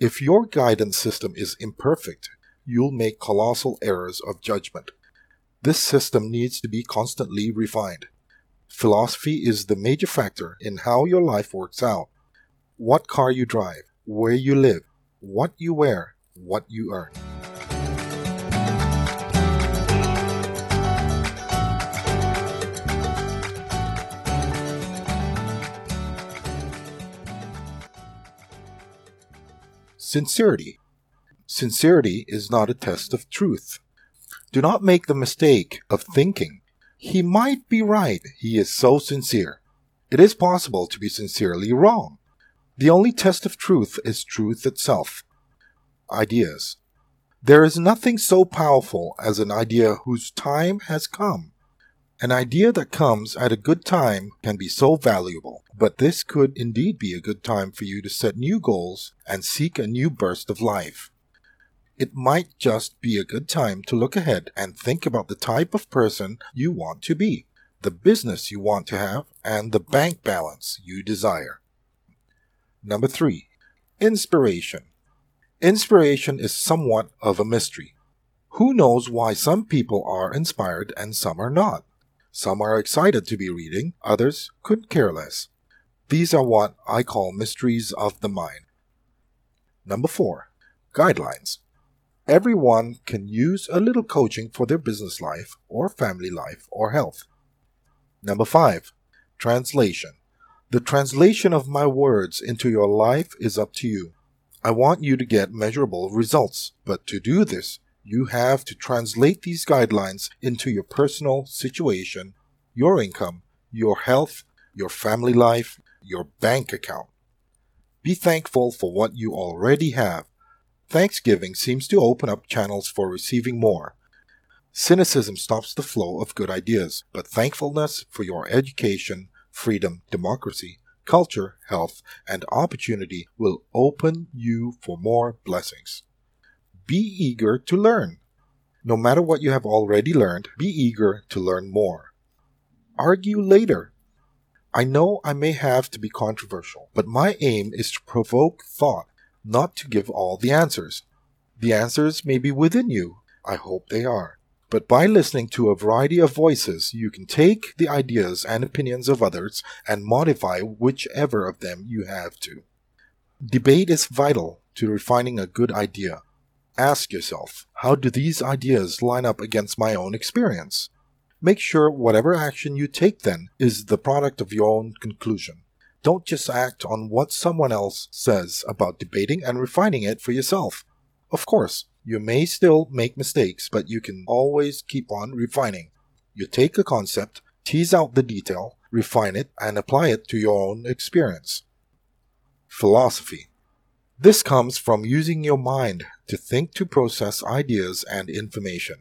If your guidance system is imperfect, you'll make colossal errors of judgment. This system needs to be constantly refined. Philosophy is the major factor in how your life works out. What car you drive, where you live, what you wear, what you earn. Sincerity. Sincerity is not a test of truth. Do not make the mistake of thinking, he might be right, he is so sincere. It is possible to be sincerely wrong. The only test of truth is truth itself. Ideas. There is nothing so powerful as an idea whose time has come. An idea that comes at a good time can be so valuable, but this could indeed be a good time for you to set new goals and seek a new burst of life. It might just be a good time to look ahead and think about the type of person you want to be, the business you want to have, and the bank balance you desire. Number three, inspiration. Inspiration is somewhat of a mystery. Who knows why some people are inspired and some are not? Some are excited to be reading, others could care less. These are what I call mysteries of the mind. Number four, guidelines. Everyone can use a little coaching for their business life or family life or health. Number five, translation. The translation of my words into your life is up to you. I want you to get measurable results, but to do this, you have to translate these guidelines into your personal situation, your income, your health, your family life, your bank account. Be thankful for what you already have. Thanksgiving seems to open up channels for receiving more. Cynicism stops the flow of good ideas, but thankfulness for your education, freedom, democracy, culture, health, and opportunity will open you for more blessings. Be eager to learn. No matter what you have already learned, be eager to learn more. Argue later. I know I may have to be controversial, but my aim is to provoke thought, not to give all the answers. The answers may be within you. I hope they are. But by listening to a variety of voices, you can take the ideas and opinions of others and modify whichever of them you have to. Debate is vital to refining a good idea. Ask yourself, how do these ideas line up against my own experience? Make sure whatever action you take then is the product of your own conclusion. Don't just act on what someone else says about debating and refining it for yourself. Of course, you may still make mistakes, but you can always keep on refining. You take a concept, tease out the detail, refine it, and apply it to your own experience. Philosophy this comes from using your mind to think to process ideas and information.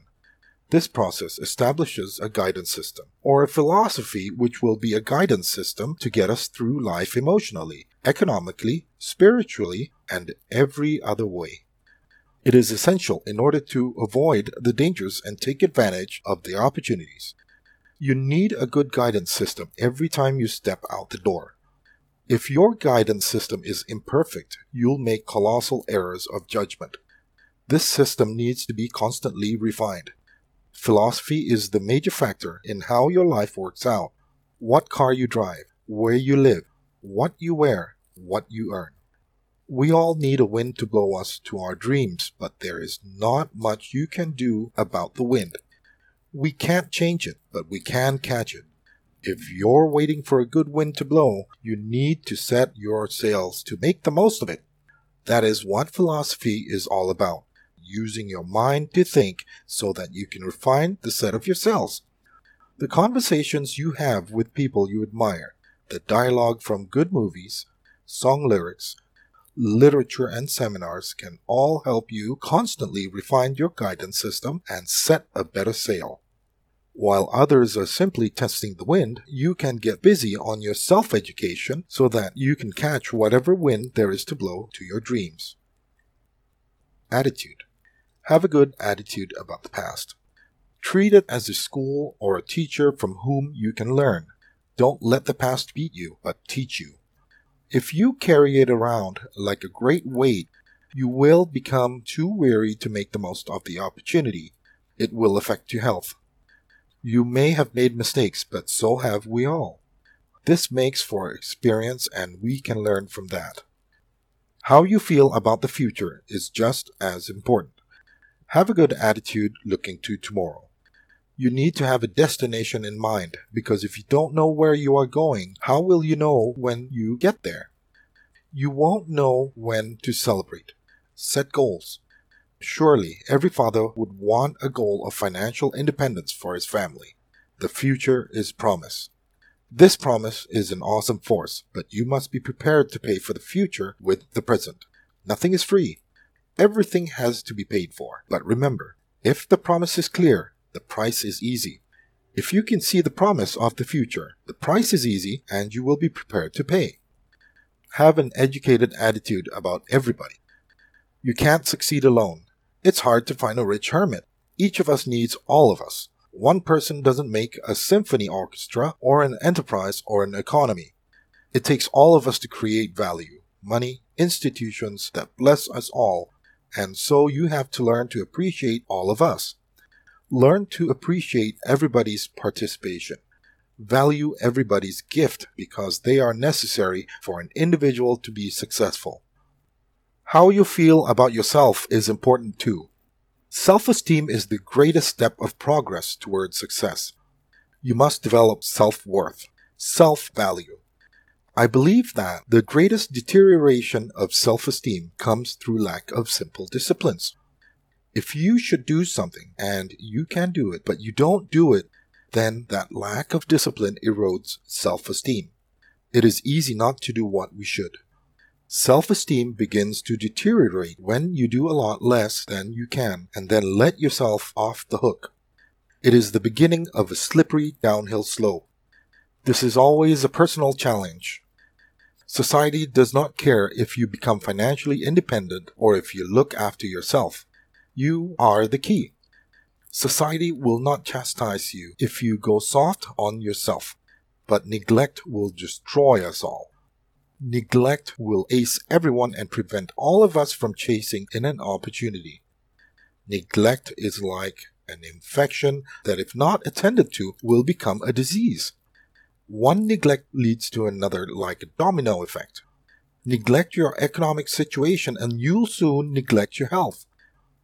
This process establishes a guidance system, or a philosophy which will be a guidance system to get us through life emotionally, economically, spiritually, and every other way. It is essential in order to avoid the dangers and take advantage of the opportunities. You need a good guidance system every time you step out the door. If your guidance system is imperfect, you'll make colossal errors of judgment. This system needs to be constantly refined. Philosophy is the major factor in how your life works out. What car you drive, where you live, what you wear, what you earn. We all need a wind to blow us to our dreams, but there is not much you can do about the wind. We can't change it, but we can catch it. If you're waiting for a good wind to blow, you need to set your sails to make the most of it. That is what philosophy is all about using your mind to think so that you can refine the set of your sails. The conversations you have with people you admire, the dialogue from good movies, song lyrics, literature, and seminars can all help you constantly refine your guidance system and set a better sail. While others are simply testing the wind, you can get busy on your self education so that you can catch whatever wind there is to blow to your dreams. Attitude Have a good attitude about the past. Treat it as a school or a teacher from whom you can learn. Don't let the past beat you, but teach you. If you carry it around like a great weight, You will become too weary to make the most of the opportunity. It will affect your health. You may have made mistakes, but so have we all. This makes for experience, and we can learn from that. How you feel about the future is just as important. Have a good attitude looking to tomorrow. You need to have a destination in mind because if you don't know where you are going, how will you know when you get there? You won't know when to celebrate. Set goals. Surely every father would want a goal of financial independence for his family. The future is promise. This promise is an awesome force, but you must be prepared to pay for the future with the present. Nothing is free. Everything has to be paid for. But remember, if the promise is clear, the price is easy. If you can see the promise of the future, the price is easy and you will be prepared to pay. Have an educated attitude about everybody. You can't succeed alone. It's hard to find a rich hermit. Each of us needs all of us. One person doesn't make a symphony orchestra or an enterprise or an economy. It takes all of us to create value, money, institutions that bless us all, and so you have to learn to appreciate all of us. Learn to appreciate everybody's participation. Value everybody's gift because they are necessary for an individual to be successful. How you feel about yourself is important too. Self esteem is the greatest step of progress towards success. You must develop self worth, self value. I believe that the greatest deterioration of self esteem comes through lack of simple disciplines. If you should do something and you can do it, but you don't do it, then that lack of discipline erodes self esteem. It is easy not to do what we should. Self esteem begins to deteriorate when you do a lot less than you can and then let yourself off the hook. It is the beginning of a slippery downhill slope. This is always a personal challenge. Society does not care if you become financially independent or if you look after yourself. You are the key. Society will not chastise you if you go soft on yourself, but neglect will destroy us all. Neglect will ace everyone and prevent all of us from chasing in an opportunity. Neglect is like an infection that, if not attended to, will become a disease. One neglect leads to another like a domino effect. Neglect your economic situation and you'll soon neglect your health.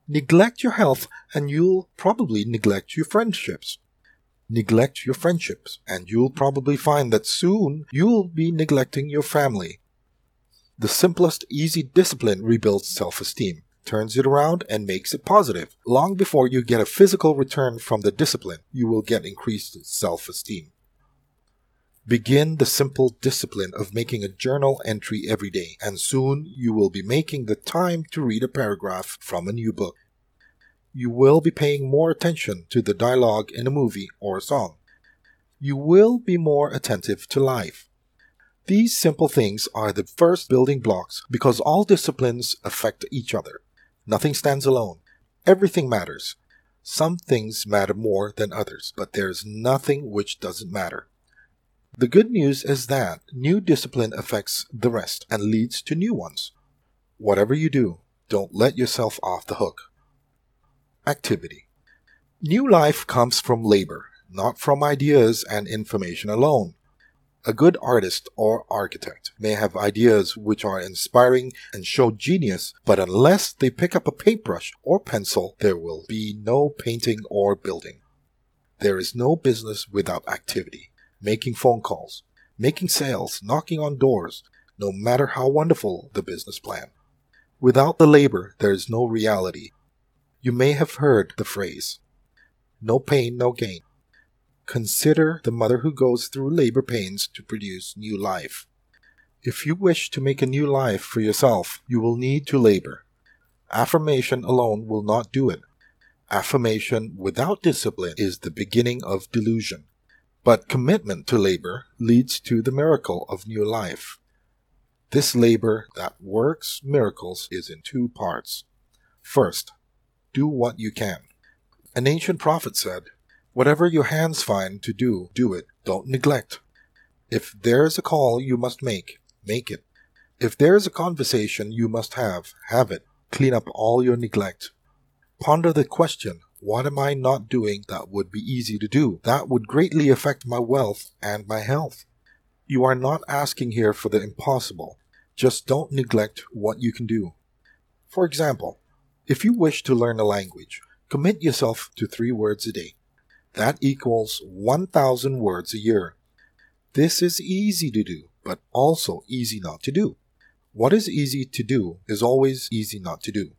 Neglect your health and you'll probably neglect your friendships. Neglect your friendships and you'll probably find that soon you'll be neglecting your family. The simplest, easy discipline rebuilds self esteem, turns it around, and makes it positive. Long before you get a physical return from the discipline, you will get increased self esteem. Begin the simple discipline of making a journal entry every day, and soon you will be making the time to read a paragraph from a new book. You will be paying more attention to the dialogue in a movie or a song. You will be more attentive to life. These simple things are the first building blocks because all disciplines affect each other. Nothing stands alone. Everything matters. Some things matter more than others, but there is nothing which doesn't matter. The good news is that new discipline affects the rest and leads to new ones. Whatever you do, don't let yourself off the hook. Activity New life comes from labor, not from ideas and information alone. A good artist or architect may have ideas which are inspiring and show genius, but unless they pick up a paintbrush or pencil, there will be no painting or building. There is no business without activity making phone calls, making sales, knocking on doors, no matter how wonderful the business plan. Without the labor, there is no reality. You may have heard the phrase, no pain, no gain. Consider the mother who goes through labor pains to produce new life. If you wish to make a new life for yourself, you will need to labor. Affirmation alone will not do it. Affirmation without discipline is the beginning of delusion. But commitment to labor leads to the miracle of new life. This labor that works miracles is in two parts. First, do what you can. An ancient prophet said, Whatever your hands find to do, do it. Don't neglect. If there is a call you must make, make it. If there is a conversation you must have, have it. clean up all your neglect. Ponder the question what am I not doing that would be easy to do? That would greatly affect my wealth and my health. You are not asking here for the impossible. Just don't neglect what you can do. For example, if you wish to learn a language, commit yourself to three words a day. That equals 1,000 words a year. This is easy to do, but also easy not to do. What is easy to do is always easy not to do.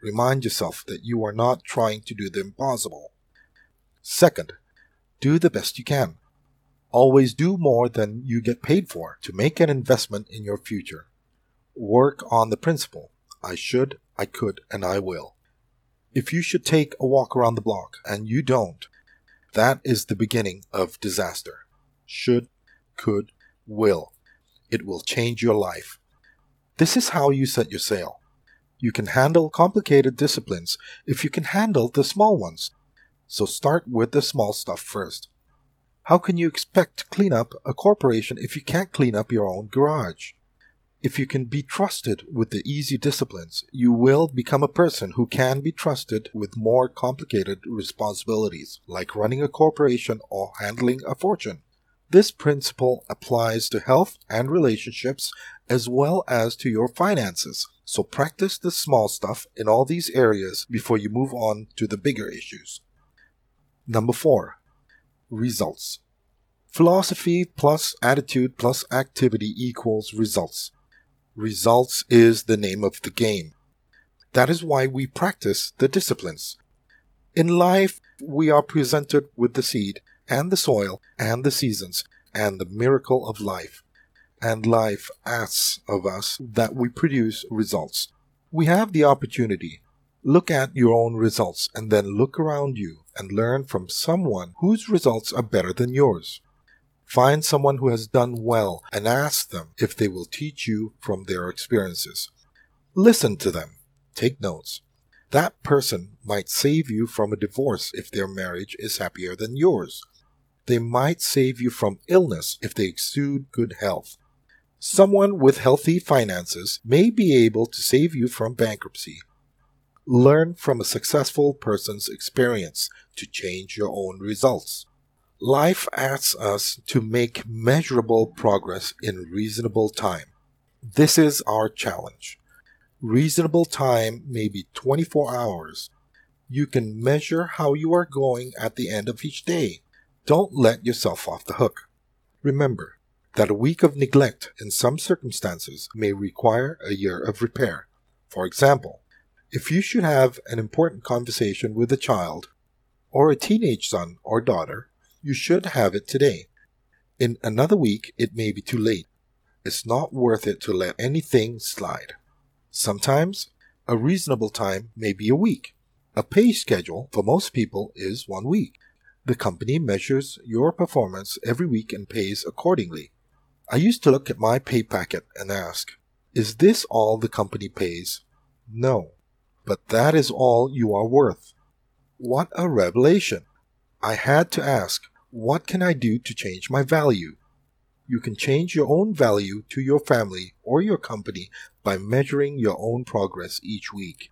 Remind yourself that you are not trying to do the impossible. Second, do the best you can. Always do more than you get paid for to make an investment in your future. Work on the principle I should, I could, and I will. If you should take a walk around the block and you don't, that is the beginning of disaster. Should, could, will. It will change your life. This is how you set your sail. You can handle complicated disciplines if you can handle the small ones. So start with the small stuff first. How can you expect to clean up a corporation if you can't clean up your own garage? If you can be trusted with the easy disciplines, you will become a person who can be trusted with more complicated responsibilities, like running a corporation or handling a fortune. This principle applies to health and relationships as well as to your finances. So practice the small stuff in all these areas before you move on to the bigger issues. Number four, results. Philosophy plus attitude plus activity equals results. Results is the name of the game. That is why we practice the disciplines. In life, we are presented with the seed and the soil and the seasons and the miracle of life and life asks of us that we produce results. We have the opportunity. Look at your own results and then look around you and learn from someone whose results are better than yours. Find someone who has done well and ask them if they will teach you from their experiences. Listen to them. Take notes. That person might save you from a divorce if their marriage is happier than yours. They might save you from illness if they exude good health. Someone with healthy finances may be able to save you from bankruptcy. Learn from a successful person's experience to change your own results. Life asks us to make measurable progress in reasonable time. This is our challenge. Reasonable time may be 24 hours. You can measure how you are going at the end of each day. Don't let yourself off the hook. Remember, that a week of neglect in some circumstances may require a year of repair. For example, if you should have an important conversation with a child or a teenage son or daughter, you should have it today. In another week, it may be too late. It's not worth it to let anything slide. Sometimes, a reasonable time may be a week. A pay schedule for most people is one week. The company measures your performance every week and pays accordingly. I used to look at my pay packet and ask, is this all the company pays? No. But that is all you are worth. What a revelation! I had to ask, what can I do to change my value? You can change your own value to your family or your company by measuring your own progress each week.